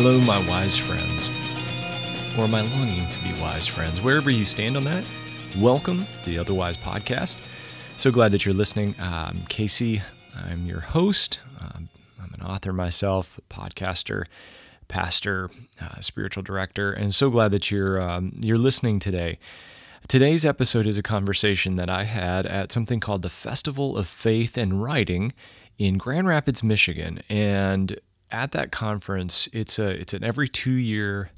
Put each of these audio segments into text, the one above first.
Hello, my wise friends, or my longing to be wise friends. Wherever you stand on that, welcome to the Otherwise podcast. So glad that you're listening. I'm Casey. I'm your host. Um, I'm an author myself, podcaster, pastor, uh, spiritual director, and so glad that you're um, you're listening today. Today's episode is a conversation that I had at something called the Festival of Faith and Writing in Grand Rapids, Michigan, and at that conference, it's a it's an every two year,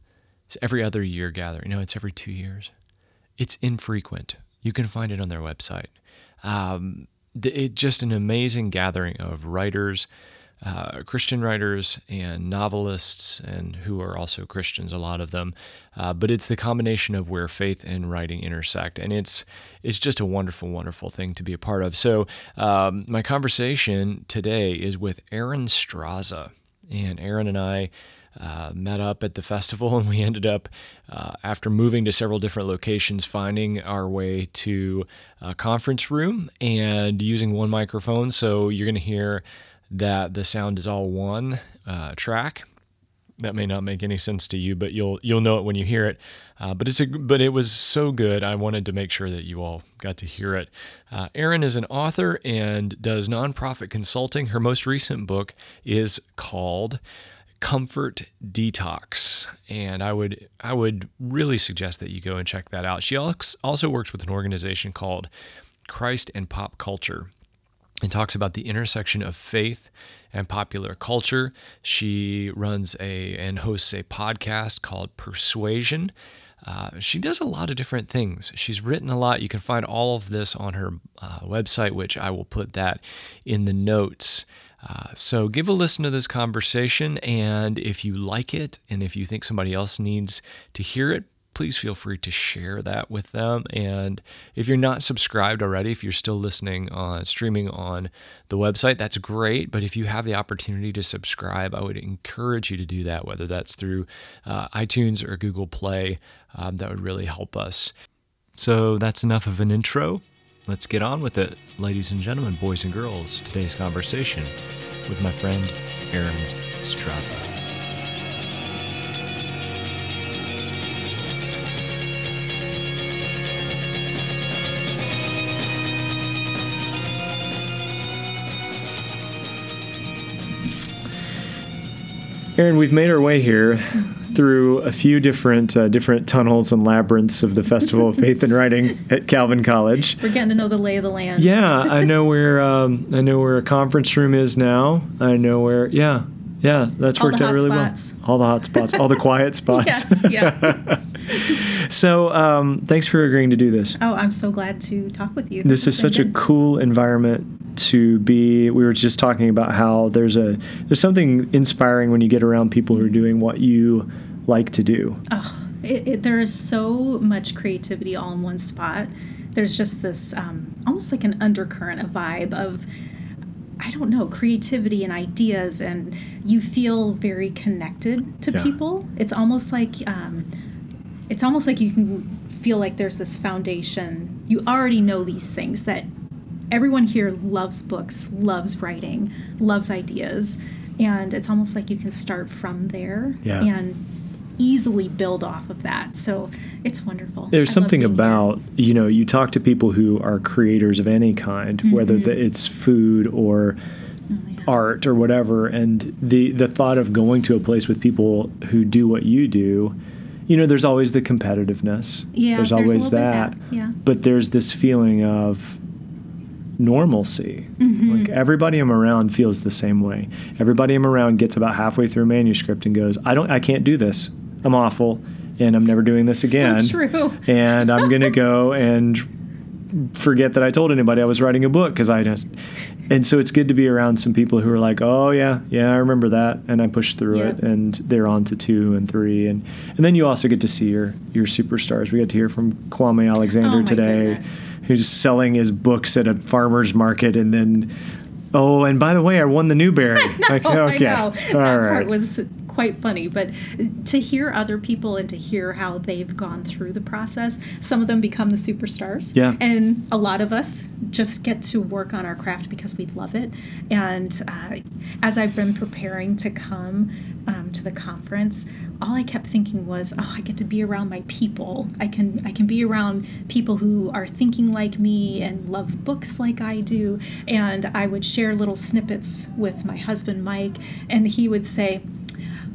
it's every other year gathering. No, it's every two years. It's infrequent. You can find it on their website. Um, it's just an amazing gathering of writers, uh, Christian writers and novelists, and who are also Christians, a lot of them. Uh, but it's the combination of where faith and writing intersect, and it's it's just a wonderful, wonderful thing to be a part of. So um, my conversation today is with Erin Straza and Erin and I uh, met up at the festival, and we ended up, uh, after moving to several different locations, finding our way to a conference room and using one microphone. So you're going to hear that the sound is all one uh, track. That may not make any sense to you, but you'll you'll know it when you hear it. Uh, but it's a but it was so good. I wanted to make sure that you all got to hear it. Uh, Erin is an author and does nonprofit consulting. Her most recent book is called Comfort Detox, and I would I would really suggest that you go and check that out. She also works with an organization called Christ and Pop Culture and talks about the intersection of faith and popular culture. She runs a and hosts a podcast called Persuasion. Uh, she does a lot of different things. She's written a lot. You can find all of this on her uh, website, which I will put that in the notes. Uh, so give a listen to this conversation, and if you like it, and if you think somebody else needs to hear it, please feel free to share that with them. And if you're not subscribed already, if you're still listening on streaming on the website, that's great. But if you have the opportunity to subscribe, I would encourage you to do that, whether that's through uh, iTunes or Google Play. Um, that would really help us. So that's enough of an intro. Let's get on with it, ladies and gentlemen, boys and girls. Today's conversation with my friend Erin Straza. Erin, we've made our way here through a few different uh, different tunnels and labyrinths of the Festival of Faith and Writing at Calvin College. We're getting to know the lay of the land. Yeah, I know where um, I know where a conference room is now. I know where. Yeah, yeah, that's all worked out really spots. well. All the hot spots, all the quiet spots. yes, yeah. so, um, thanks for agreeing to do this. Oh, I'm so glad to talk with you. This is such a cool environment to be we were just talking about how there's a there's something inspiring when you get around people who are doing what you like to do. Oh it, it, there is so much creativity all in one spot. There's just this um, almost like an undercurrent a vibe of i don't know creativity and ideas and you feel very connected to yeah. people. It's almost like um, it's almost like you can feel like there's this foundation. You already know these things that everyone here loves books, loves writing, loves ideas, and it's almost like you can start from there yeah. and easily build off of that. So it's wonderful. There's I something about, here. you know, you talk to people who are creators of any kind, mm-hmm. whether it's food or oh, yeah. art or whatever, and the the thought of going to a place with people who do what you do, you know, there's always the competitiveness. Yeah, there's always that. that. Yeah. But there's this feeling of normalcy. Mm-hmm. Like everybody I'm around feels the same way. Everybody I'm around gets about halfway through a manuscript and goes, "I don't, I can't do this. I'm awful, and I'm never doing this again." So true. and I'm gonna go and forget that I told anybody I was writing a book because I just. And so it's good to be around some people who are like, "Oh yeah, yeah, I remember that," and I pushed through it, and they're on to two and three, and and then you also get to see your your superstars. We got to hear from Kwame Alexander oh, today. Goodness who's selling his books at a farmer's market and then oh and by the way i won the newbery I know, like, okay I know. that all right part was quite funny. But to hear other people and to hear how they've gone through the process, some of them become the superstars. Yeah. And a lot of us just get to work on our craft because we love it. And uh, as I've been preparing to come um, to the conference, all I kept thinking was, oh, I get to be around my people. I can I can be around people who are thinking like me and love books like I do. And I would share little snippets with my husband Mike, and he would say,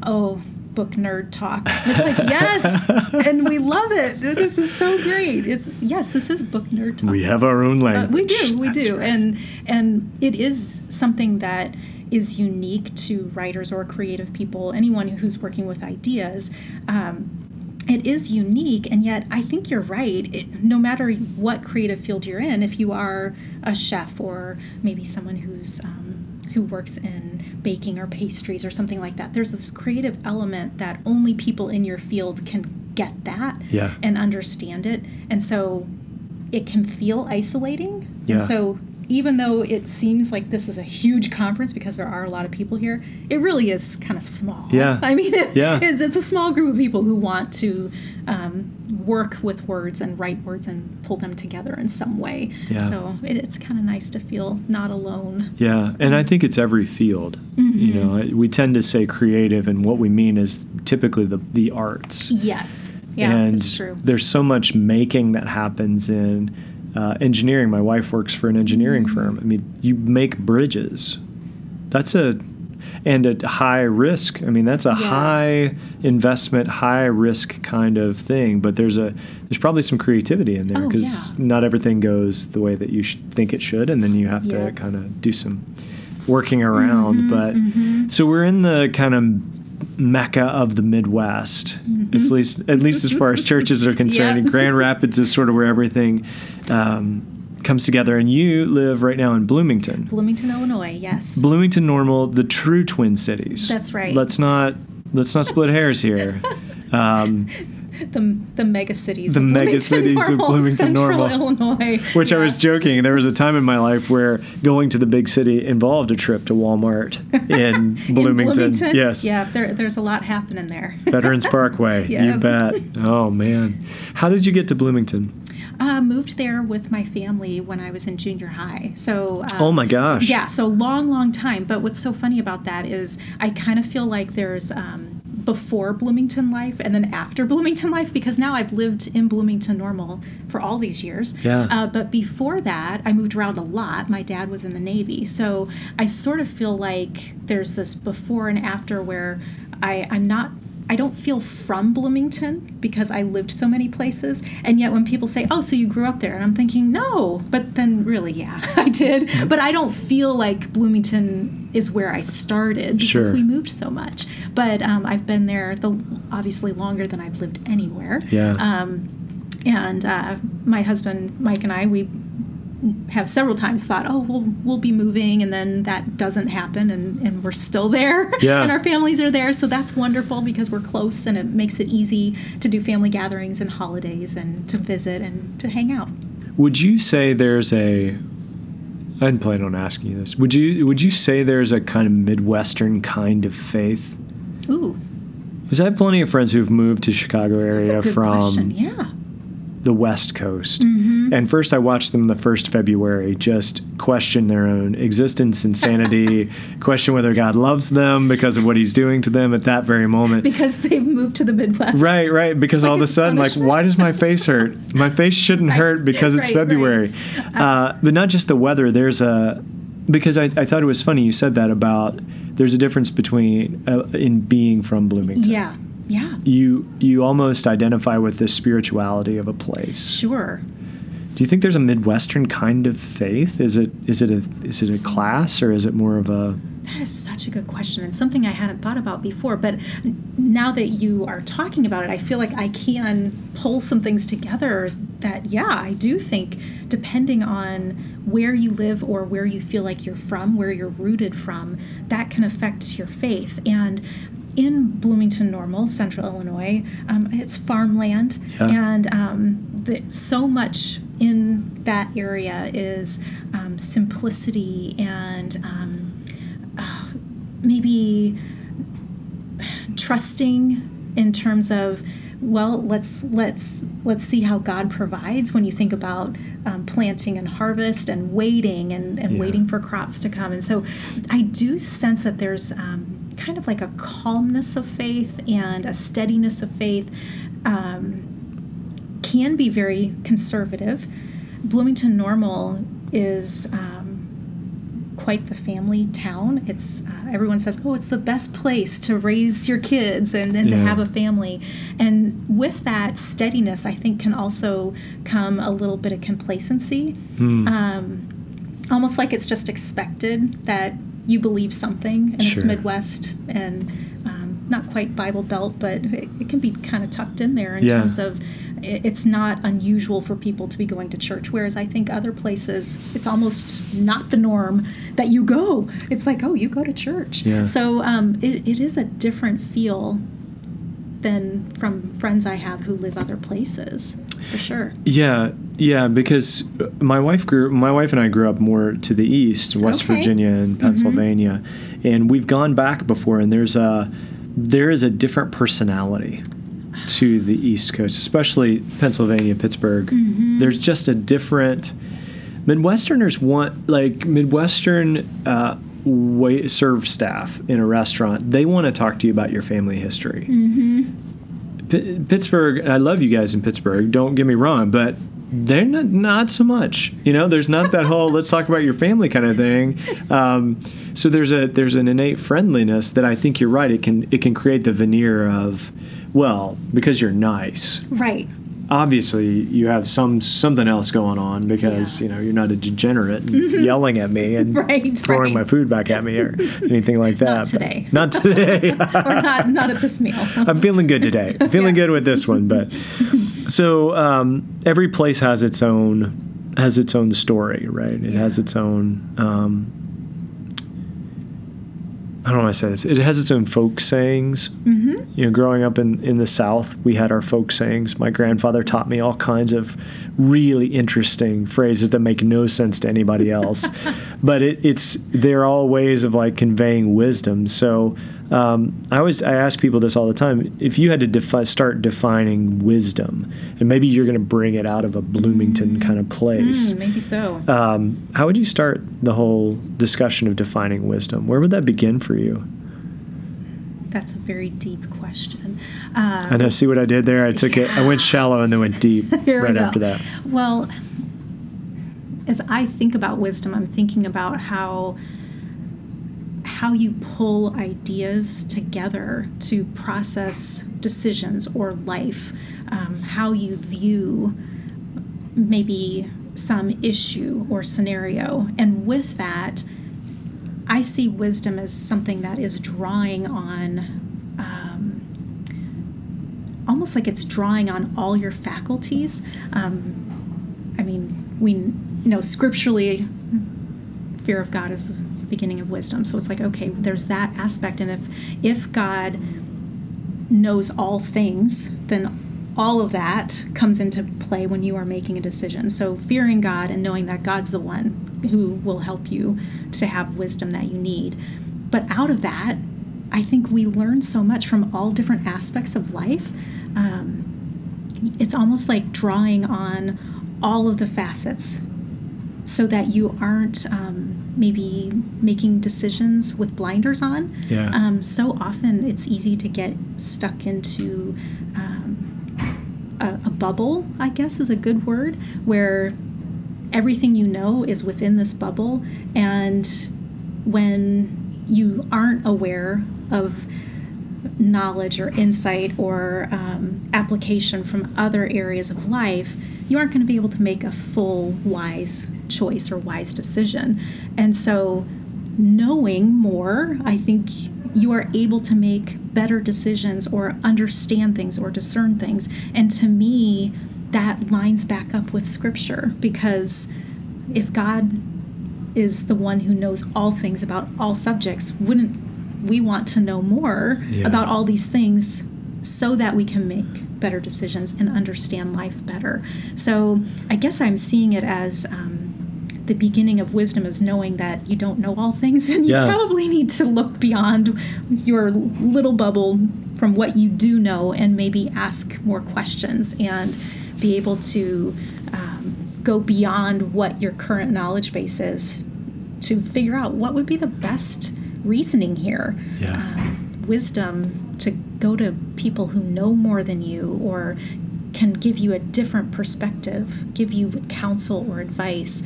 "Oh." Book nerd talk. And it's like yes, and we love it. This is so great. It's yes, this is book nerd talk. We have our own Uh, language. we do, we That's do, right. and and it is something that is unique to writers or creative people, anyone who's working with ideas. Um, it is unique, and yet I think you're right. It, no matter what creative field you're in, if you are a chef or maybe someone who's um, who works in baking or pastries or something like that, there's this creative element that only people in your field can get that Yeah. and understand it, and so it can feel isolating. Yeah. And so even though it seems like this is a huge conference because there are a lot of people here, it really is kind of small. Yeah. I mean, it, Yeah. it's, it's a small group of people who want to um, work with words and write words and pull them together in some way. Yeah. So it, it's kind of nice to feel not alone. Yeah, and I think it's every field. Mm-hmm. You know, we tend to say creative, and what we mean is typically the the arts. Yes. Yeah, and that's true. there's so much making that happens in uh, engineering. My wife works for an engineering Mm-hmm. firm. I mean, you make bridges. That's a and a high risk. I mean, that's a Yes. high investment, high risk kind of thing. But there's a there's probably some creativity in there Oh, because yeah. not everything goes the way that you sh- think it should, and then you have Yeah. to kind of do some working around. Mm-hmm, but so we're in the kind of mecca of the Midwest, at least at least as far as churches are concerned. Mm-hmm. And Grand Rapids is sort of where everything um, comes together. And you live right now in Bloomington. Bloomington, Illinois. Yes. Bloomington, Normal, the true Twin Cities. That's right. Let's not let's not split hairs here. Um, the the mega cities. The of mega cities of Bloomington, Central Normal. Illinois. which I was joking. There was a time in my life where going to the big city involved a trip to Walmart in In Bloomington. Yes. Yeah, there, there's a lot happening there. Veterans Parkway. Yeah. You bet. Oh man. How did you get to Bloomington? Uh, moved there with my family when I was in junior high. So. Um, Oh my gosh. Yeah, so long, long time. But what's so funny about that is I kind of feel like there's um, before Bloomington life and then after Bloomington life because now I've lived in Bloomington normal for all these years. Yeah. Uh, but before that, I moved around a lot. My dad was in the Navy. So I sort of feel like there's this before and after where I, I'm not. I don't feel from Bloomington because I lived so many places. And yet, when people say, Oh, so you grew up there? And I'm thinking, No. But then, really, yeah, I did. But I don't feel like Bloomington is where I started because Sure. we moved so much. But um, I've been there the, obviously longer than I've lived anywhere. Yeah. Um, and uh, my husband Mike and I we have several times thought, oh, we'll we'll be moving, and then that doesn't happen, and, and we're still there, Yeah. and our families are there, so that's wonderful because we're close, and it makes it easy to do family gatherings and holidays, and to visit and to hang out. Would you say there's a I didn't plan on asking you this. Would you would you say there's a kind of Midwestern kind of faith? Ooh, Because I have plenty of friends who've moved to Chicago that's area a good from question. Yeah, the West Coast. Mm-hmm. And first, I watched them the first February just question their own existence and sanity, question whether God loves them because of what He's doing to them at that very moment. because they've moved to the Midwest. Right, right. Because Like all of a sudden, like, why does my face hurt? My face shouldn't hurt because it's right, right. February. Uh, but not just the weather. There's a because I, I thought it was funny you said that about there's a difference between uh, in being from Bloomington. Yeah, yeah, You you almost identify with the spirituality of a place. sure. Do you think there's a Midwestern kind of faith? Is it is it a is it a class or is it more of a That is such a good question and something I hadn't thought about before. But now that you are talking about it, I feel like I can pull some things together that, yeah, I do think depending on where you live or where you feel like you're from, where you're rooted from, that can affect your faith. And in Bloomington Normal, Central Illinois, um, it's farmland, Yeah. and um, the, so much in that area is um, simplicity and um, maybe trusting in terms of well let's let's let's see how god provides when you think about um, planting and harvest and waiting and, and Yeah. waiting for crops to come and so i do sense that there's um, kind of like a calmness of faith and a steadiness of faith um, can be very conservative bloomington normal is um, quite the family town. It's uh, everyone says, "Oh, it's the best place to raise your kids and, and to have a family." And with that steadiness, I think can also come a little bit of complacency, um, almost like it's just expected that you believe something, and it's Midwest and um, not quite Bible Belt, but it, it can be kind of tucked in there in Yeah. terms of it's not unusual for people to be going to church whereas i think other places it's almost not the norm that you go it's like oh you go to church Yeah. so um, it, it is a different feel than from friends i have who live other places for sure Yeah, yeah, because my wife grew my wife and I grew up more to the east, West Okay. Virginia and Pennsylvania. And we've gone back before and there's a there is a different personality to the East Coast, especially Pennsylvania, Pittsburgh. There's just a different Midwesterners want like Midwestern uh, wait, serve staff in a restaurant. They want to talk to you about your family history. P- Pittsburgh, I love you guys in Pittsburgh. Don't get me wrong, but they're not, not so much. You know, there's not that whole "let's talk about your family" kind of thing. Um, so there's a there's an innate friendliness that I think you're right. It can it can create the veneer of, well, because you're nice. right Obviously, you have some something else going on because Yeah. you know you're not a degenerate and yelling at me and Right, throwing right. my food back at me or anything like that. Not today. Not today. or not not at this meal I'm feeling good today. I'm feeling Yeah. good with this one, but so um, every place has its own has its own story, right? It has its own. Um, I don't know how to say this. It has its own folk sayings. Mm-hmm. You know, growing up in, in the South, we had our folk sayings. My grandfather taught me all kinds of really interesting phrases that make no sense to anybody else, but it, it's they're all ways of like conveying wisdom. So um, I always I ask people this all the time. If you had to defi- start defining wisdom, and maybe you're going to bring it out of a Bloomington kind of place, Mm, maybe so um, how would you start the whole discussion of defining wisdom? Where would that begin for you? that's a very deep question um, I know. See what I did there? I took it. I went shallow and then went deep we right go. after that. Well, as I think about wisdom, I'm thinking about how how you pull ideas together to process decisions or life, um, how you view maybe some issue or scenario, and with that, I see wisdom as something that is drawing on almost like it's drawing on all your faculties. Um, I mean, we know scripturally, fear of God is the beginning of wisdom. So it's like, okay, there's that aspect, and if if God knows all things, then all of that comes into play when you are making a decision. So fearing God and knowing that God's the one who will help you to have wisdom that you need. But out of that, I think we learn so much from all different aspects of life. Um, it's almost like drawing on all of the facets so that you aren't um, maybe making decisions with blinders on. Yeah. Um, so often it's easy to get stuck into um, a, a bubble, I guess is a good word, where everything you know is within this bubble. And when you aren't aware of knowledge or insight or um, application from other areas of life, you aren't going to be able to make a full wise choice or wise decision. And so, knowing more, I think you are able to make better decisions or understand things or discern things. And to me, that lines back up with scripture because if God is the one who knows all things about all subjects, wouldn't we want to know more Yeah. about all these things so that we can make better decisions and understand life better? So I guess I'm seeing it as um, the beginning of wisdom is knowing that you don't know all things and you Yeah. probably need to look beyond your little bubble from what you do know and maybe ask more questions and be able to um, go beyond what your current knowledge base is to figure out what would be the best reasoning here Yeah. um, wisdom to go to people who know more than you or can give you a different perspective, give you counsel or advice.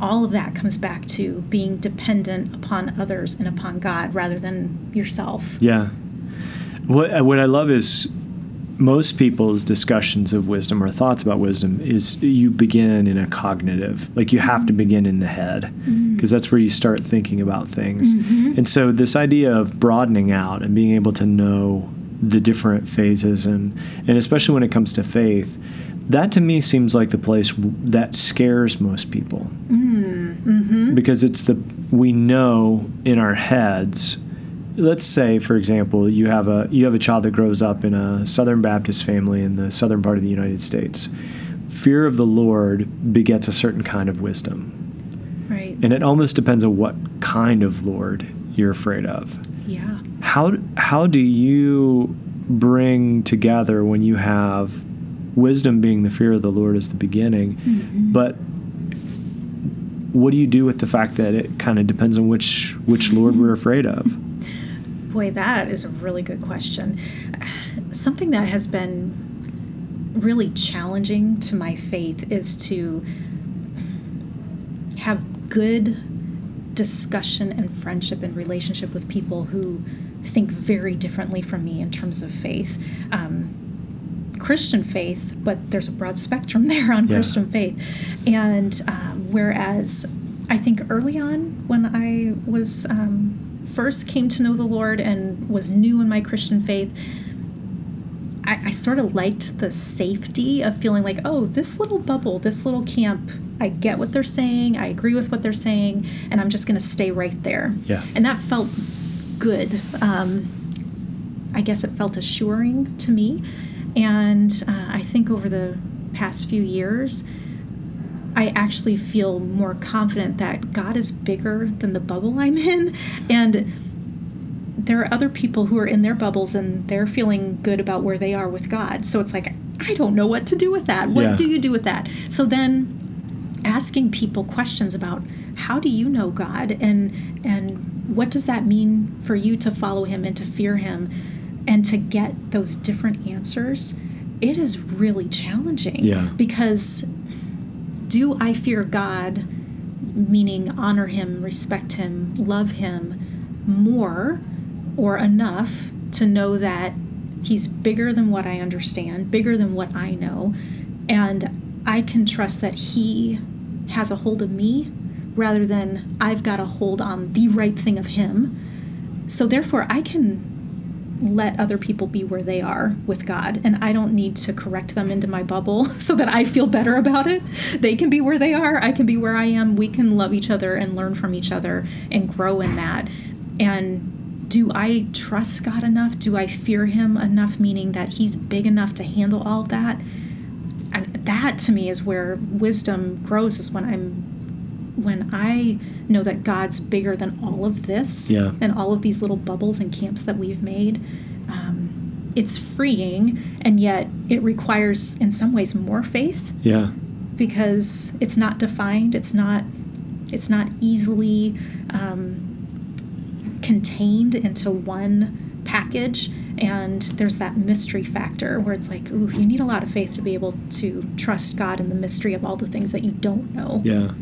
All of that comes back to being dependent upon others and upon God rather than yourself. Yeah. What uh, what I love is most people's discussions of wisdom or thoughts about wisdom is you begin in a cognitive like you have to mm-hmm. begin in the head mm-hmm. because that's where you start thinking about things mm-hmm. and so this idea of broadening out and being able to know the different phases and and especially when it comes to faith that to me seems like the place that scares most people. Mm, mm-hmm. Because it's the we know in our heads let's say for example you have a you have a child that grows up in a southern baptist family in the southern part of the united states. Fear of the lord begets a certain kind of wisdom. Right. and it almost depends on what kind of lord you're afraid of. Yeah. How how do you bring together when you have wisdom being the fear of the Lord as the beginning, mm-hmm. but what do you do with the fact that it kind of depends on which which Lord we're mm-hmm. afraid of? Boy, that is a really good question. Something that has been really challenging to my faith is to have good discussion and friendship and relationship with people who think very differently from me in terms of faith. Um, Christian faith, but there's a broad spectrum there on Yeah. Christian faith. And um, whereas I think early on, when I was um, first came to know the Lord and was new in my Christian faith, I, I sort of liked the safety of feeling like, oh, this little bubble, this little camp, I get what they're saying, I agree with what they're saying, and I'm just going to stay right there. Yeah. And that felt good. Um, I guess it felt assuring to me. And uh, I think over the past few years, I actually feel more confident that God is bigger than the bubble I'm in. And there are other people who are in their bubbles and they're feeling good about where they are with God. So it's like, I don't know what to do with that. What Yeah. do you do with that? So then asking people questions about how do you know God and and what does that mean for you to follow him and to fear him and to get those different answers it is really challenging Yeah. because do I fear God meaning honor him respect him love him more or enough to know that he's bigger than what I understand bigger than what I know and I can trust that he has a hold of me rather than I've got a hold on the right thing of him. So therefore, I can let other people be where they are with God, and I don't need to correct them into my bubble so that I feel better about it. They can be where they are, I can be where I am. We can love each other and learn from each other and grow in that. And do I trust God enough? Do I fear Him enough, meaning that He's big enough to handle all that? and that to me is where wisdom grows is when i'm when i know that god's bigger than all of this Yeah. and all of these little bubbles and camps that we've made um, it's freeing and yet it requires in some ways more faith Yeah. because it's not defined it's not it's not easily um, contained into one package and there's that mystery factor where it's like ooh you need a lot of faith to be able to trust god in the mystery of all the things that you don't know Yeah.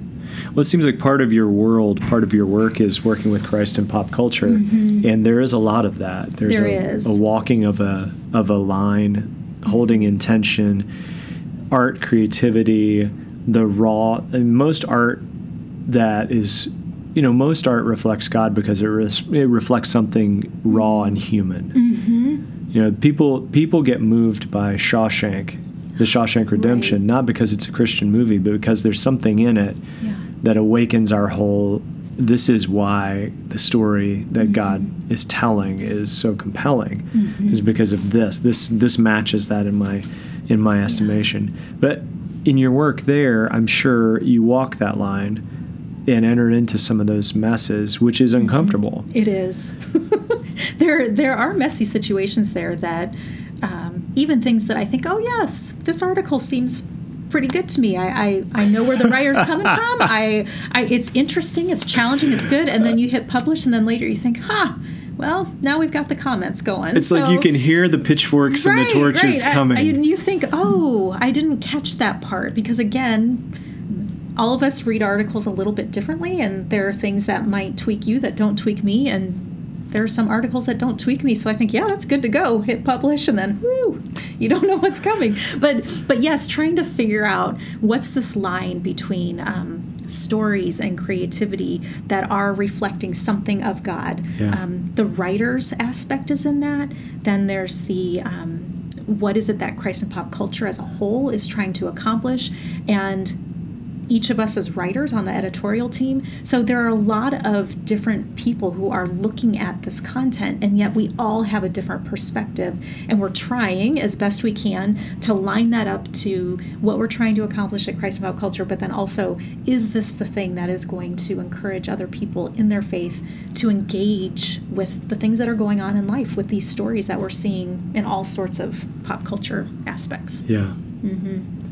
Well, it seems like part of your world, part of your work is working with Christ and pop culture, and there is a lot of that. There's Mm-hmm. There a, is. a walking of a of a line, holding intention, art, creativity, the raw. And most art that is, you know, most art reflects God because it res, it reflects something raw and human. Mm-hmm. You know, people people get moved by Shawshank, the Shawshank Redemption, Right. not because it's a Christian movie, but because there's something in it yeah. that awakens our whole this is why the story that mm-hmm. God is telling is so compelling mm-hmm. is because of this. This this matches that in my in my estimation. But in your work there I'm sure you walk that line and entered into some of those messes, which is mm-hmm. uncomfortable. It is. there, there are messy situations there that um, even things that I think, oh yes, this article seems pretty good to me. I, I, I know where the writer's coming from. I, I, it's interesting, it's challenging, it's good, and then you hit publish, and then later you think, huh. Well, now we've got the comments going. It's so, like you can hear the pitchforks right, and the torches right. coming. And you think, oh, I didn't catch that part because again, all of us read articles a little bit differently, and there are things that might tweak you that don't tweak me, and there are some articles that don't tweak me. So I think, yeah, that's good to go. Hit publish, and then, whoo, you don't know what's coming. But, but yes, trying to figure out what's this line between um, stories and creativity that are reflecting something of God. Yeah. Um, the writer's aspect is in that. Then there's the um, what is it that Christ and pop culture as a whole is trying to accomplish, and each of us as writers on the editorial team. So there are a lot of different people who are looking at this content, and yet we all have a different perspective. And we're trying as best we can to line that up to what we're trying to accomplish at Christ and Pop Culture, but then also, is this the thing that is going to encourage other people in their faith to engage with the things that are going on in life, with these stories that we're seeing in all sorts of pop culture aspects? Yeah. Mm-hmm.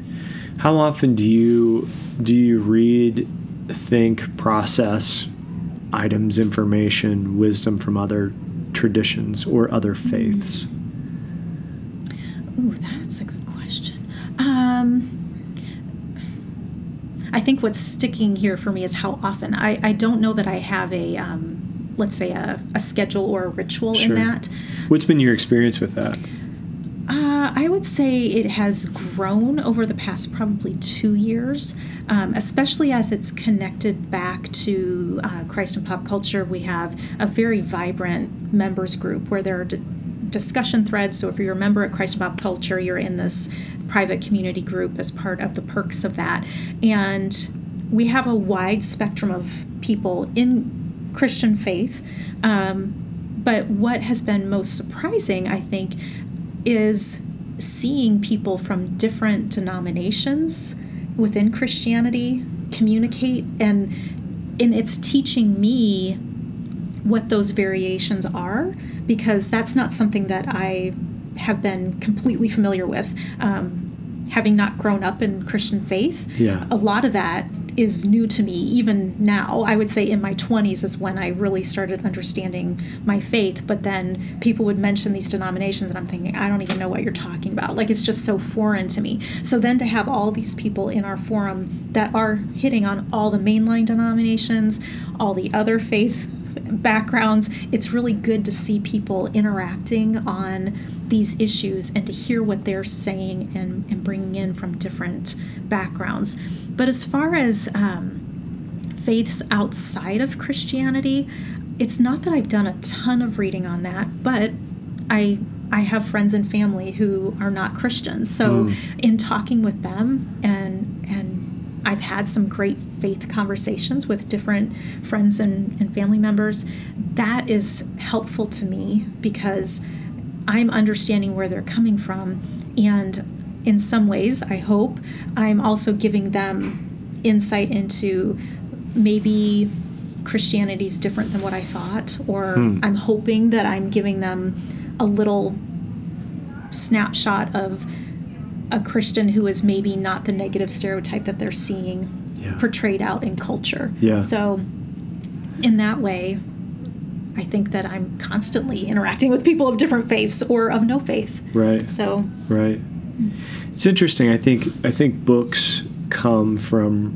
How often do you do you read, think, process items, information, wisdom from other traditions or other faiths? Oh, that's a good question. Um, I think what's sticking here for me is how often. I, I don't know that I have a, um, let's say, a, a schedule or a ritual sure. in that. What's been your experience with that? Uh, I would say it has grown over the past probably two years, um, especially as it's connected back to uh, Christ and pop culture. We have a very vibrant members group where there are d- discussion threads. So if you're a member at Christ and pop culture, you're in this private community group as part of the perks of that. And we have a wide spectrum of people in Christian faith. Um, but what has been most surprising, I think, is seeing people from different denominations within Christianity communicate and and it's teaching me what those variations are because that's not something that I have been completely familiar with. Um, having not grown up in Christian faith, yeah. a lot of that is new to me even now. I would say in my 20s is when I really started understanding my faith, but then people would mention these denominations and I'm thinking, I don't even know what you're talking about. Like it's just so foreign to me. So then to have all these people in our forum that are hitting on all the mainline denominations, all the other faith backgrounds, it's really good to see people interacting on these issues and to hear what they're saying and, and bringing in from different backgrounds. But as far as um, faiths outside of Christianity, it's not that I've done a ton of reading on that, but I I have friends and family who are not Christians. So mm. in talking with them and and I've had some great faith conversations with different friends and, and family members. That is helpful to me because I'm understanding where they're coming from and in some ways, I hope, I'm also giving them insight into maybe Christianity is different than what I thought, or hmm. I'm hoping that I'm giving them a little snapshot of a Christian who is maybe not the negative stereotype that they're seeing yeah. portrayed out in culture. Yeah. So, in that way, I think that I'm constantly interacting with people of different faiths or of no faith. Right. So. Right. It's interesting. I think I think books come from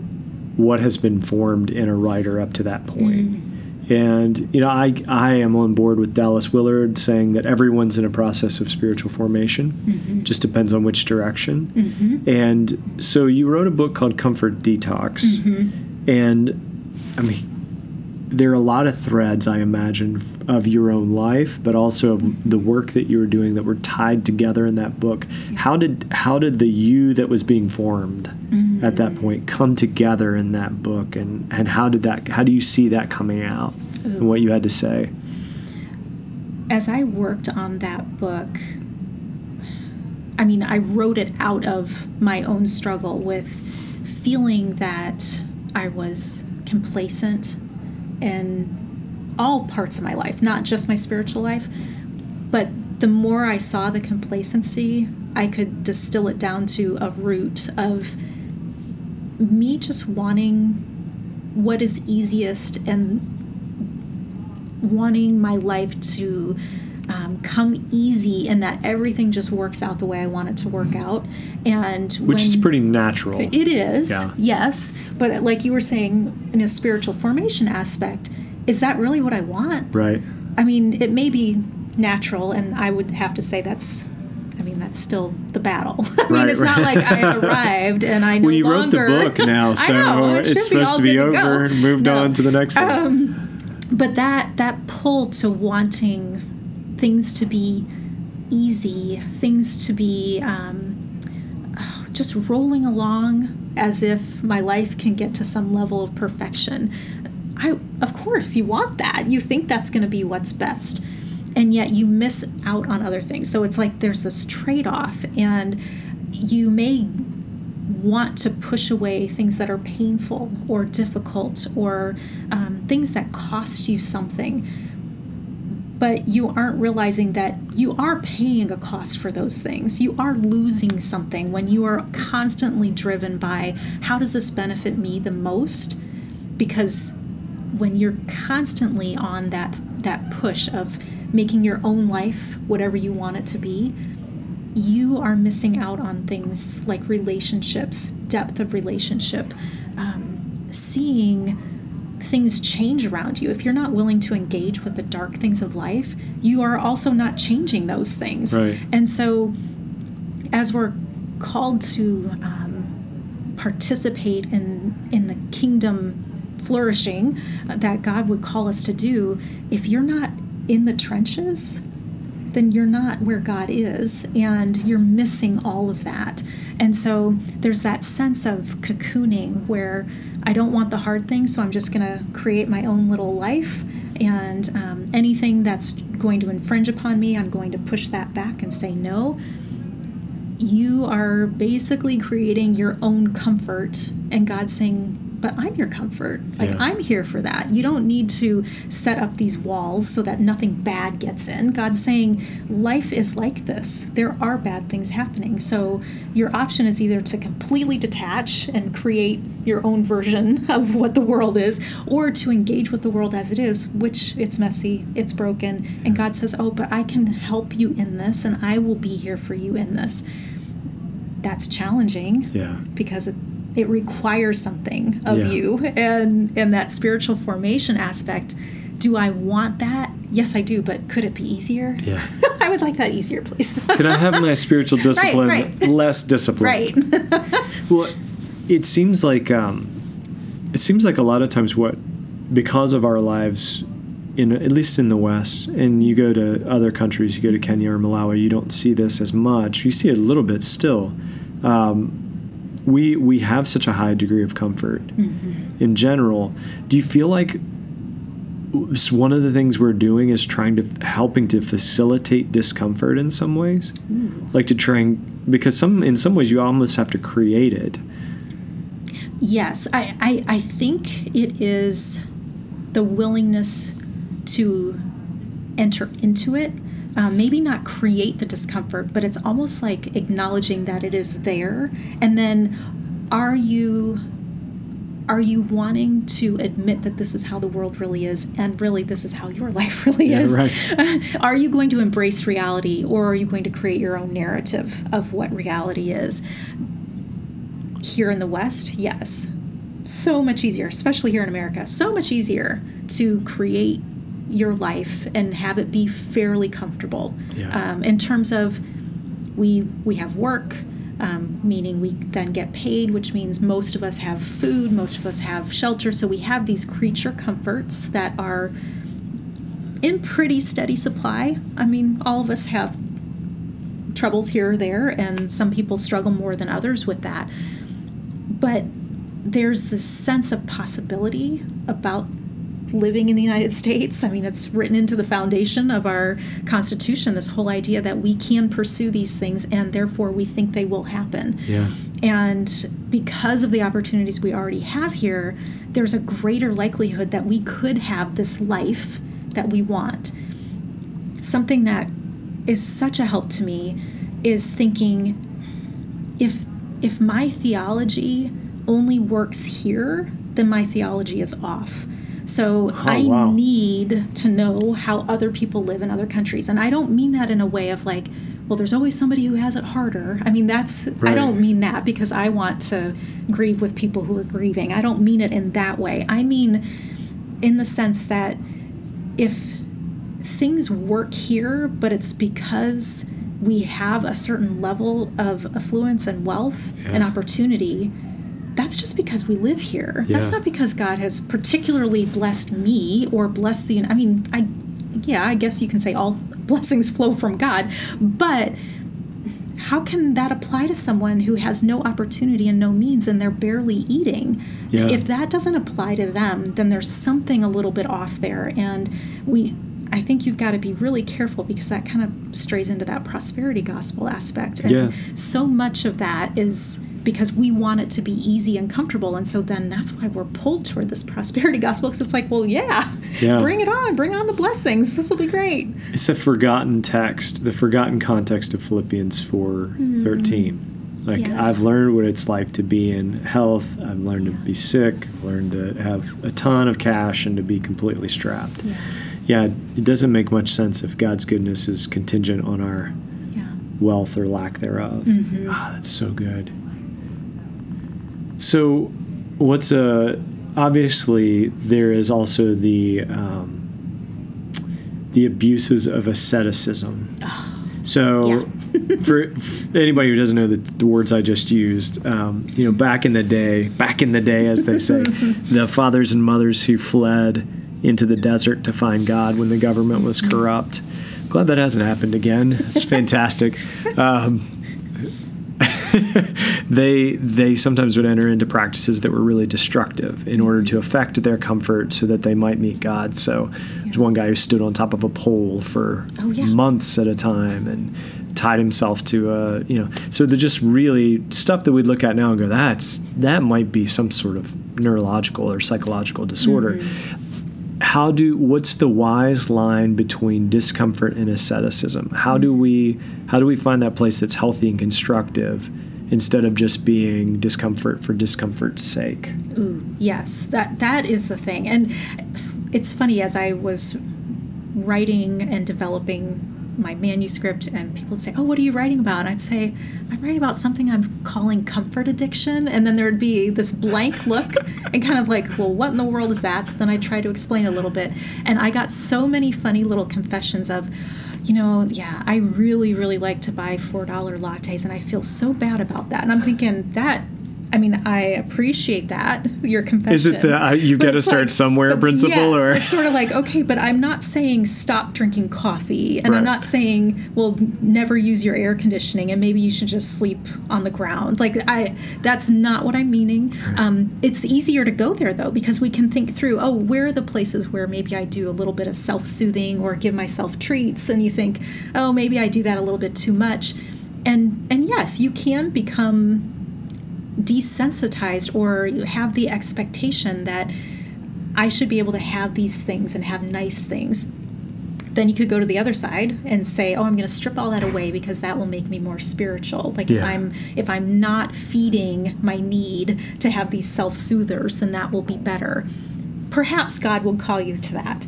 what has been formed in a writer up to that point. Mm. And you know, I I am on board with Dallas Willard saying that everyone's in a process of spiritual formation. Mm-hmm. Just depends on which direction. Mm-hmm. And so you wrote a book called Comfort Detox, mm-hmm. and I mean there are a lot of threads, I imagine, of your own life, but also of the work that you were doing that were tied together in that book. How did how did the you that was being formed mm-hmm. at that point come together in that book, and and how did that how do you see that coming out Ooh. and what you had to say? As I worked on that book, I mean, I wrote it out of my own struggle with feeling that I was complacent in all parts of my life, not just my spiritual life. But the more I saw the complacency, I could distill it down to a root of me just wanting what is easiest and wanting my life to um, come easy and that everything just works out the way I want it to work out. And which is pretty natural. It is, yeah. yes. But like you were saying, in a spiritual formation aspect, is that really what I want? Right. I mean, it may be natural, and I would have to say that's I mean, that's still the battle. I mean, right, it's right. not like I arrived and I no well, you longer, wrote the book now, so know, it it's supposed to be over and moved no. on to the next. Um, but that that pull to wanting things to be easy, things to be um, just rolling along as if my life can get to some level of perfection. I, of course, you want that. You think that's going to be what's best and yet you miss out on other things. So it's like there's this trade off, and you may want to push away things that are painful or difficult or um, things that cost you something. But you aren't realizing that you are paying a cost for those things. You are losing something when you are constantly driven by how does this benefit me the most? Because when you're constantly on that that push of making your own life whatever you want it to be, you are missing out on things like relationships, depth of relationship, um, seeing things change around you. If you're not willing to engage with the dark things of life, you are also not changing those things. Right. And so, as we're called to um, participate in in the kingdom flourishing that God would call us to do, if you're not in the trenches, then you're not where God is and you're missing all of that. And so there's that sense of cocooning where I don't want the hard things, so I'm just going to create my own little life. And um, anything that's going to infringe upon me, I'm going to push that back and say no. You are basically creating your own comfort, and God's saying, but I'm your comfort. Like yeah. I'm here for that. You don't need to set up these walls so that nothing bad gets in. God's saying life is like this. There are bad things happening. So your option is either to completely detach and create your own version of what the world is or to engage with the world as it is, which it's messy, it's broken, and God says, "Oh, but I can help you in this and I will be here for you in this." That's challenging. Yeah. Because it it requires something of yeah. you and and that spiritual formation aspect. Do i want that? Yes i do but could it be easier? Yeah. I would like that easier please. Could i have my spiritual discipline right, right. less discipline right. Well it seems like um, it seems like a lot of times what because of our lives in at least in the west and you go to other countries you go to kenya or malawi you don't see this as much. You see it a little bit still. Um, we we have such a high degree of comfort mm-hmm. in general. Do you feel like one of the things we're doing is trying to helping to facilitate discomfort in some ways, Ooh. like to try and because some in some ways you almost have to create it. Yes, I, I, I think it is the willingness to enter into it um, maybe not create the discomfort, but it's almost like acknowledging that it is there. And then are you are you wanting to admit that this is how the world really is and really this is how your life really yeah, is right. are you going to embrace reality or are you going to create your own narrative of what reality is here in the west yes so much easier especially here in america so much easier to create your life and have it be fairly comfortable. Yeah. Um, in terms of we we have work, um, meaning we then get paid, which means most of us have food, most of us have shelter. So we have these creature comforts that are in pretty steady supply. I mean, all of us have troubles here or there, and some people struggle more than others with that. But there's this sense of possibility about living in the United States. I mean, it's written into the foundation of our Constitution this whole idea that we can pursue these things and therefore we think they will happen. Yeah. And because of the opportunities we already have here, there's a greater likelihood that we could have this life that we want. Something that is such a help to me is thinking if if my theology only works here, then my theology is off. So Oh, I wow. need to know how other people live in other countries. And I don't mean that in a way of like, well, there's always somebody who has it harder. I mean, that's, I don't mean that because I want to grieve with people who are grieving. I don't mean it in that way. I mean, in the sense that if things work here, but it's because we have a certain level of affluence and wealth and opportunity, that's just because we live here. That's not because God has particularly blessed me or blessed the. I mean, I, yeah, I guess you can say all blessings flow from God, but how can that apply to someone who has no opportunity and no means and they're barely eating? Yeah. If that doesn't apply to them, then there's something a little bit off there. And we, I think you've got to be really careful because that kind of strays into that prosperity gospel aspect. And Yeah. so much of that is because we want it to be easy and comfortable. And so then that's why we're pulled toward this prosperity gospel because it's like, well, yeah, Yeah. bring it on, bring on the blessings. This will be great. It's a forgotten text, the forgotten context of Philippians 4 mm-hmm. 13. Like, Yes. I've learned what it's like to be in health. I've learned to be sick. I've learned to have a ton of cash and to be completely strapped. Yeah. Yeah, it doesn't make much sense if God's goodness is contingent on our Yeah. wealth or lack thereof. Mm-hmm. Ah, that's so good. So, what's a obviously there is also the um, the abuses of asceticism. So, for, for anybody who doesn't know the, the words I just used, um, you know, back in the day, back in the day, as they say, the fathers and mothers who fled into the desert to find God when the government was corrupt. Glad that hasn't happened again. It's fantastic. Um, they they sometimes would enter into practices that were really destructive in order to affect their comfort so that they might meet God. So there's one guy who stood on top of a pole for Oh, yeah. months at a time and tied himself to a you know so they're just really stuff that we'd look at now and go that's that might be some sort of neurological or psychological disorder Mm-hmm. How do what's the wise line between discomfort and asceticism how do we how do we find that place that's healthy and constructive instead of just being discomfort for discomfort's sake Ooh, yes, that that is the thing. And it's funny as I was writing and developing my manuscript and people would say, "Oh, what are you writing about?" And I'd say, "I'm writing about something I'm calling comfort addiction." And then there'd be this blank look and kind of like, "Well, what in the world is that?" So then I'd try to explain a little bit. And I got so many funny little confessions of you know, yeah, I really, really like to buy $4 lattes and I feel so bad about that. And I'm thinking that, I mean, I appreciate that, your confession. Is it the, uh, you've But got to start like- somewhere but principle, yes, or- It's sort of like, okay, but I'm not saying stop drinking coffee and Right. I'm not saying, well, never use your air conditioning and maybe you should just sleep on the ground. Like, I, that's not what I'm meaning. Um, it's easier to go there though, because we can think through, oh, where are the places where maybe I do a little bit of self soothing or give myself treats? And you think, oh, maybe I do that a little bit too much. And, and yes, you can become desensitized or you have the expectation that I should be able to have these things and have nice things. Then you could go to the other side and say, "Oh, I'm going to strip all that away because that will make me more spiritual." Like if I'm if I'm not feeding my need to have these self-soothers, then that will be better. Perhaps God will call you to that.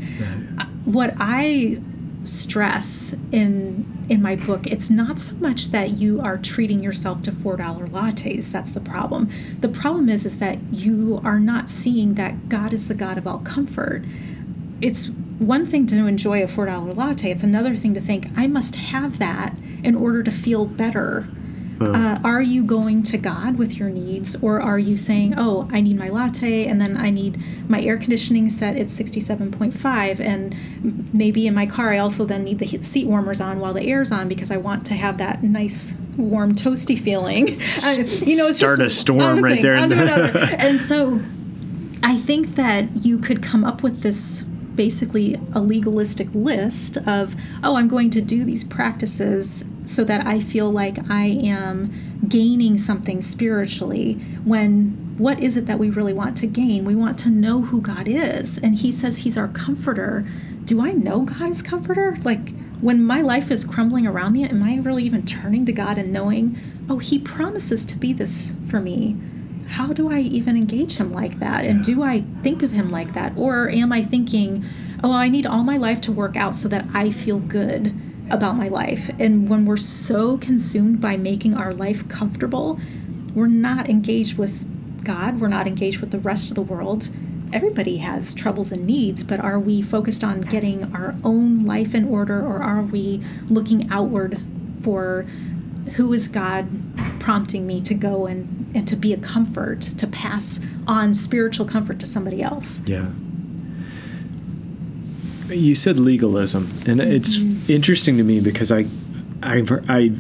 Uh, What I stress in in my book it's not so much that you are treating yourself to four dollar lattes that's the problem. The problem is is that you are not seeing that god is the god of all comfort. It's one thing to enjoy a four dollar latte it's another thing to think i must have that in order to feel better uh, are you going to God with your needs, or are you saying, "Oh, I need my latte, and then I need my air conditioning set at sixty-seven point five, and maybe in my car I also then need the seat warmers on while the air's on because I want to have that nice, warm, toasty feeling." Uh, you know, it's Start just a storm right thing there the- and so, I think that you could come up with this basically a legalistic list of, oh, I'm going to do these practices so that I feel like I am gaining something spiritually when what is it that we really want to gain? We want to know who God is. And He says He's our comforter. Do I know God is comforter? Like, when my life is crumbling around me, am I really even turning to God and knowing, oh, He promises to be this for me? How do I even engage Him like that? And do I think of Him like that? Or am I thinking, oh, I need all my life to work out so that I feel good about my life? And when we're so consumed by making our life comfortable, we're not engaged with God, we're not engaged with the rest of the world everybody has troubles and needs, but are we focused on getting our own life in order or are we looking outward for who is God prompting me to go and, and to be a comfort, to pass on spiritual comfort to somebody else? Yeah. You said legalism, and mm-hmm. it's interesting to me because I I've, I,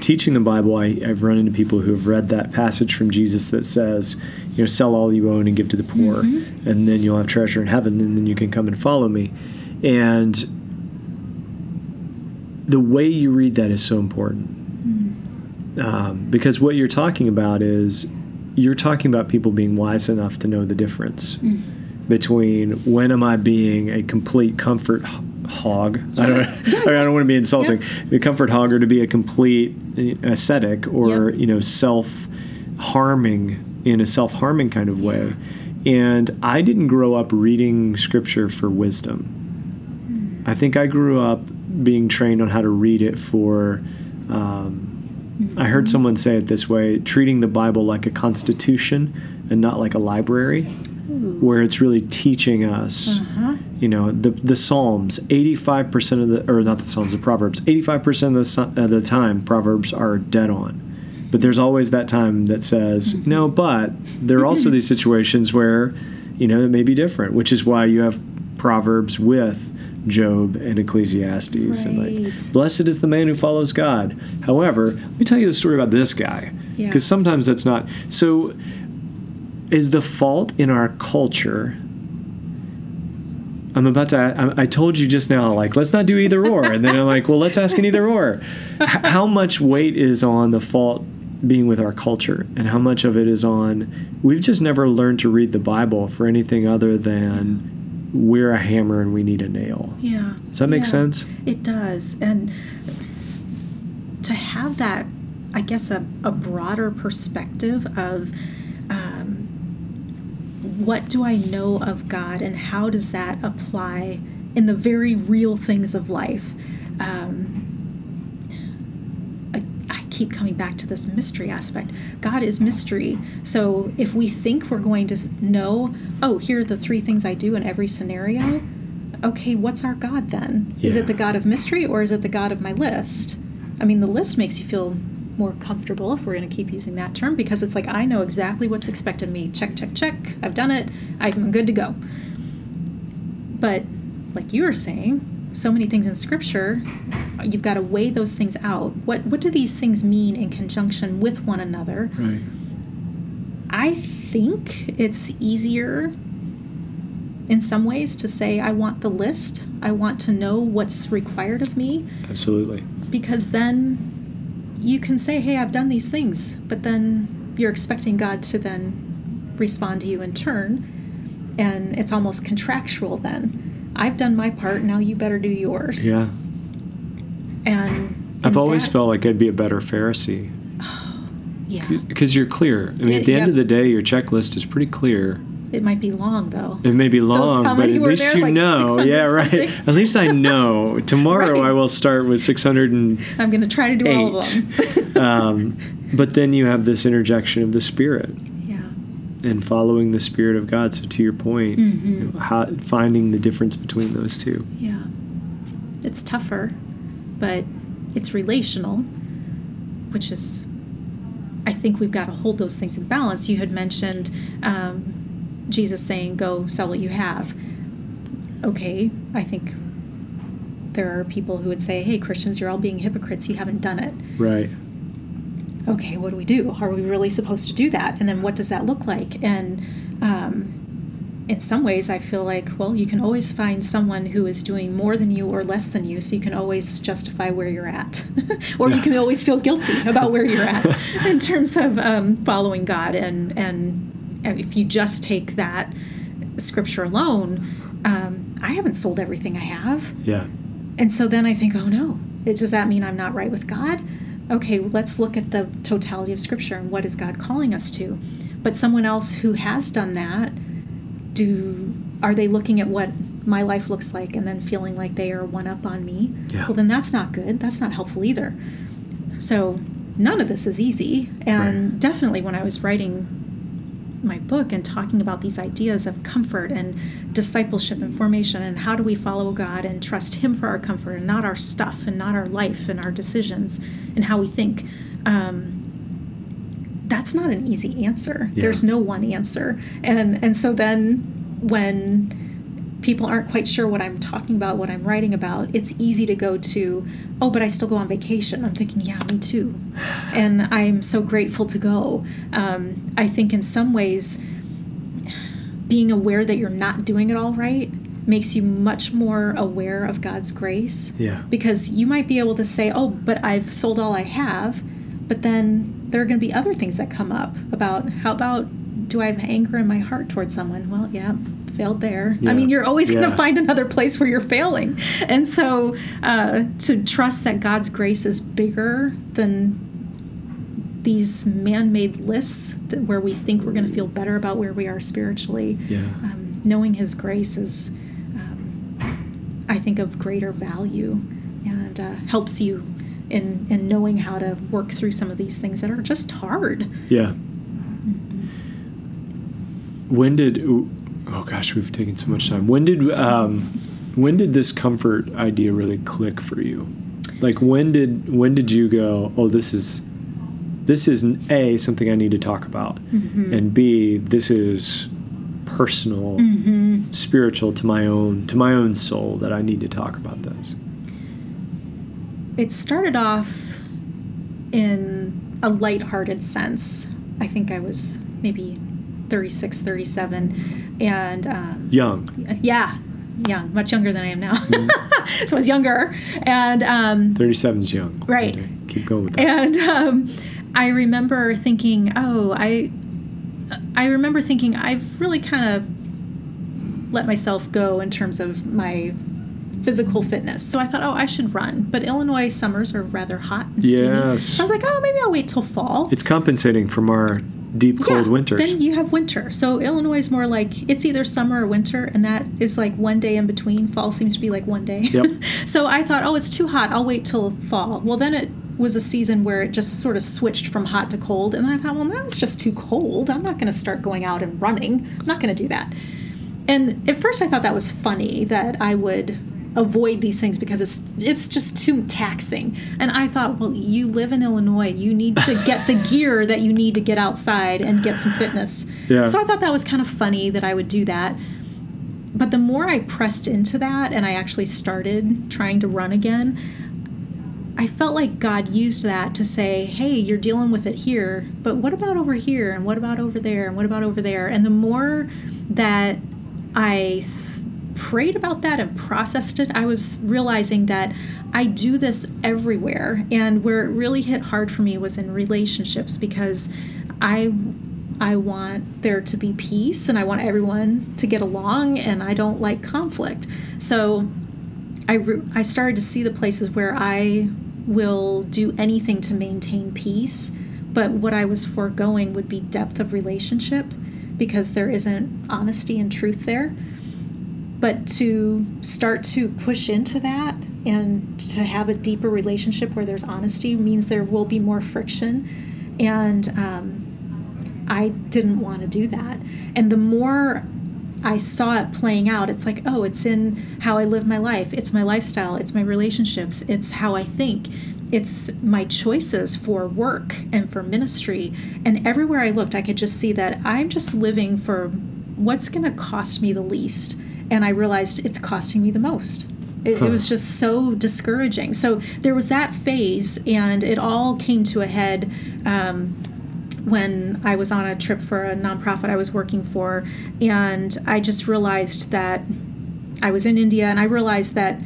teaching the Bible, I, have run into people who have read that passage from Jesus that says, you know, sell all you own and give to the poor, mm-hmm. and then you'll have treasure in heaven, and then you can come and follow me. And the way you read that is so important. Um, because what you're talking about is you're talking about people being wise enough to know the difference mm-hmm. between when am I being a complete comfort hog. I don't. Yeah. I, don't want to be insulting. Yeah. A comfort hog, or to be a complete ascetic, or you know, self harming in a self harming kind of way. And I didn't grow up reading scripture for wisdom. Mm. I think I grew up being trained on how to read it for. Um. I heard someone say it this way: treating the Bible like a constitution and not like a library where it's really teaching us. Uh-huh. You know, the the Psalms, eighty five percent of the, or not the Psalms, the Proverbs, eighty five percent of the, of the time, Proverbs are dead on. But there's always that time that says mm-hmm. no. But there are also these situations where, you know, it may be different, which is why you have Proverbs with Job and Ecclesiastes right. and like blessed is the man who follows God. However, let me tell you the story about this guy because yeah. sometimes that's not so is the fault in our culture I'm about to. I, I, told you just now, like, let's not do either or. And then I'm like, well, let's ask an either or. H- how much weight is on the fault being with our culture? And how much of it is on, we've just never learned to read the Bible for anything other than we're a hammer and we need a nail. Yeah. Does that make yeah, sense? It does. And to have that, I guess, a, a broader perspective of, um, what do I know of God and how does that apply in the very real things of life? Um, I, I keep coming back to this mystery aspect. God is mystery. So if we think we're going to know, oh, here are the three things I do in every scenario, okay, what's our God then? Yeah. Is it the God of mystery or is it the God of my list? I mean, the list makes you feel more comfortable if we're going to keep using that term because it's like I know exactly what's expected of me. Check, check, check. I've done it. I'm good to go. But like you were saying, so many things in scripture, you've got to weigh those things out. What what do these things mean in conjunction with one another? Right. I think it's easier in some ways to say I want the list. I want to know what's required of me. Absolutely. Because then you can say, hey, I've done these things, but then you're expecting God to then respond to you in turn. And it's almost contractual then. I've done my part, now you better do yours. Yeah. And I've always that, felt like I'd be a better Pharisee. Yeah. Because you're clear. I mean, at the yep. end of the day, your checklist is pretty clear. It might be long though. It may be long, Those, but at least there? you like know. Yeah, right. Something? At least I know. Tomorrow right. I will start with 600 and I'm going to try to do eight. all of them. um, but then you have this interjection of the spirit. Yeah. And following the spirit of God. So to your point, mm-hmm. you know, how, finding the difference between those two. Yeah. It's tougher, but it's relational, which is I think we've got to hold those things in balance. You had mentioned um, Jesus saying, Go sell what you have. Okay, I think there are people who would say, Hey, Christians, you're all being hypocrites. You haven't done it. Right. Okay, what do we do? Are we really supposed to do that? And then what does that look like? And, um, in some ways, I feel like, well, you can always find someone who is doing more than you or less than you, so you can always justify where you're at. or you can always feel guilty about where you're at in terms of um, following God. And, and if you just take that scripture alone, um, I haven't sold everything I have. Yeah. And so then I think, oh no, it, does that mean I'm not right with God? Okay, let's look at the totality of Scripture and what is God calling us to. But someone else who has done that, do are they looking at what my life looks like and then feeling like they are one up on me? Yeah. Well, then that's not good. That's not helpful either. So none of this is easy. And Right. definitely when I was writing my book and talking about these ideas of comfort and discipleship and formation and how do we follow God and trust Him for our comfort and not our stuff and not our life and our decisions and how we think. Um, that's not an easy answer. Yeah. There's no one answer. And and so then when people aren't quite sure what I'm talking about, what I'm writing about, it's easy to go to, oh, but I still go on vacation. I'm thinking, yeah, me too. And I'm so grateful to go. Um, I think in some ways, being aware that you're not doing it all right makes you much more aware of God's grace. Yeah. Because you might be able to say, oh, but I've sold all I have. But then there are going to be other things that come up about how about do I have anger in my heart towards someone? Well, yeah, failed there. Yeah. I mean, you're always going to find another place where you're failing. And so uh, to trust that God's grace is bigger than these man-made lists that, where we think we're going to feel better about where we are spiritually. Yeah. Um, knowing His grace is, um, I think, of greater value and uh, helps you in in knowing how to work through some of these things that are just hard. Yeah. Mm-hmm. When did? Oh gosh, we've taken so much time. When did? Um, when did this comfort idea really click for you? Like when did when did you go? Oh, this is this is a something I need to talk about, mm-hmm. and b this is personal, mm-hmm. spiritual to my own to my own soul that I need to talk about this. It started off in a lighthearted sense. I think I was maybe 36, 37, and um, Young, yeah, young, much younger than I am now. so I was younger, and um, is young. Right. Okay, keep going with that. and um, I remember thinking, oh, I, I remember thinking I've really kind of let myself go in terms of my physical fitness. So I thought, oh, I should run. But Illinois summers are rather hot and steamy. Yes. So I was like, oh, maybe I'll wait till fall. It's compensating from our deep cold Yeah, winters. Then you have winter. So Illinois is more like it's either summer or winter, and that is like one day in between. Fall seems to be like one day. Yep. so I thought, oh, it's too hot. I'll wait till fall. Well, then it was a season where it just sort of switched from hot to cold, and I thought, well, that's just too cold. I'm not going to start going out and running. I'm not going to do that. And at first, I thought that was funny that I would avoid these things because it's it's just too taxing. And I thought, well, you live in Illinois, you need to get the gear that you need to get outside and get some fitness. Yeah. So I thought that was kind of funny that I would do that. But the more I pressed into that and I actually started trying to run again, I felt like God used that to say, hey, you're dealing with it here, but what about over here? And what about over there? And what about over there? And the more that I th- prayed about that and processed it, I was realizing that I do this everywhere. And where it really hit hard for me was in relationships because I I want there to be peace and I want everyone to get along and I don't like conflict. So I, re- I started to see the places where I will do anything to maintain peace, but what I was foregoing would be depth of relationship because there isn't honesty and truth there. But to start to push into that and to have a deeper relationship where there's honesty means there will be more friction. And um, I didn't want to do that. And the more I saw it playing out. It's like, oh, it's in how I live my life. It's my lifestyle. It's my relationships. It's how I think. It's my choices for work and for ministry. And everywhere I looked, I could just see that I'm just living for what's going to cost me the least. And I realized it's costing me the most. It, it was just so discouraging. So there was that phase, and it all came to a head. Um, when I was on a trip for a nonprofit I was working for, and I just realized that I was in India, and I realized that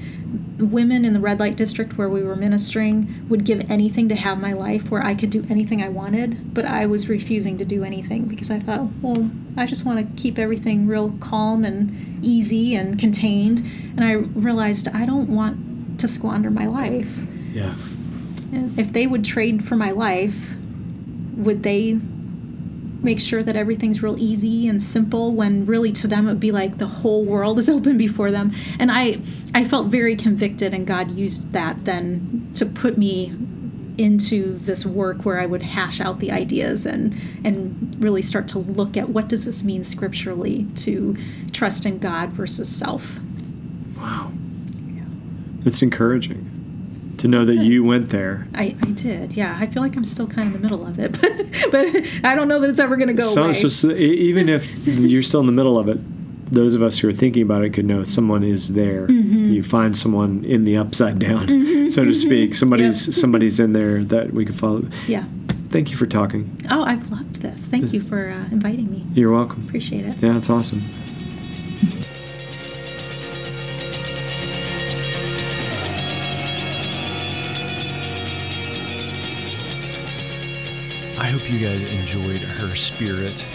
women in the red light district where we were ministering would give anything to have my life where I could do anything I wanted, but I was refusing to do anything because I thought, well, I just want to keep everything real calm and easy and contained. And I realized I don't want to squander my life. Yeah. If they would trade for my life, would they make sure that everything's real easy and simple when really to them it would be like the whole world is open before them. And i i felt very convicted and god used that then to put me into this work where i would hash out the ideas and and really start to look at what does this mean scripturally to trust in god versus self. Wow. It's encouraging to know that you went there. I, I did, yeah. I feel like I'm still kind of in the middle of it, but but I don't know that it's ever going to go so, away. So, so even if you're still in the middle of it, those of us who are thinking about it could know someone is there. Mm-hmm. You find someone in the upside down, mm-hmm. so to speak. Somebody's yep. somebody's in there that we can follow. Yeah. Thank you for talking. Oh, I've loved this. Thank you for uh, inviting me. You're welcome. Appreciate it. Yeah, it's awesome. Hope you guys enjoyed her spirit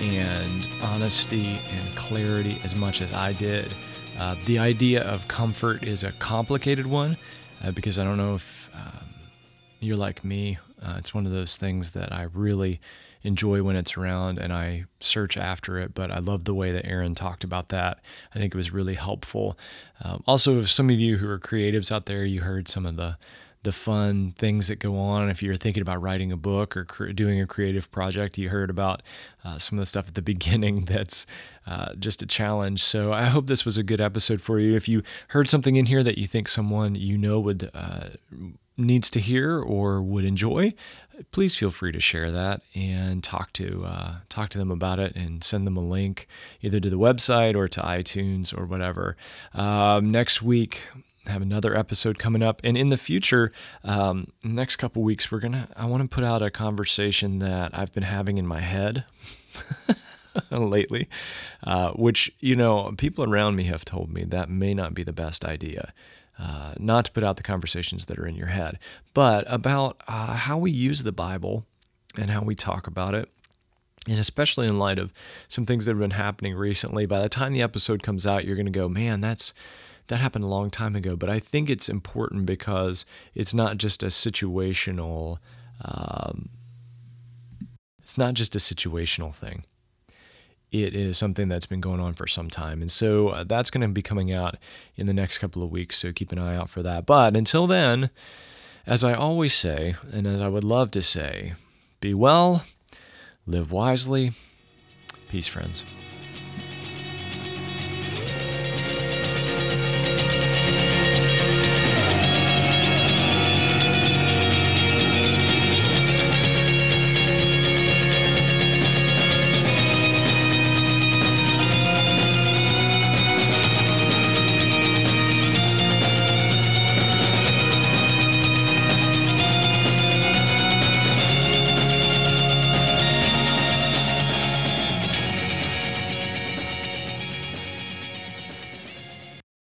and honesty and clarity as much as I did. Uh, the idea of comfort is a complicated one uh, because I don't know if um, you're like me. Uh, it's one of those things that I really enjoy when it's around and I search after it. But I love the way that Erin talked about that. I think it was really helpful. Um, also, some of you who are creatives out there, you heard some of the the fun things that go on. If you're thinking about writing a book or cre- doing a creative project, you heard about uh, some of the stuff at the beginning that's uh, just a challenge. So I hope this was a good episode for you. If you heard something in here that you think someone you know would uh, needs to hear or would enjoy, please feel free to share that and talk to uh, talk to them about it and send them a link either to the website or to iTunes or whatever. Um, next week have another episode coming up. And in the future um, next couple weeks we're gonna i want to put out a conversation that i've been having in my head lately uh, which you know people around me have told me that may not be the best idea uh, not to put out the conversations that are in your head but about uh, how we use the bible and how we talk about it and especially in light of some things that have been happening recently by the time the episode comes out you're going to go man that's that happened a long time ago, but I think it's important because it's not just a situational. Um, it's not just a situational thing. It is something that's been going on for some time, and so uh, that's going to be coming out in the next couple of weeks. So keep an eye out for that. But until then, as I always say, and as I would love to say, be well, live wisely. Peace, friends.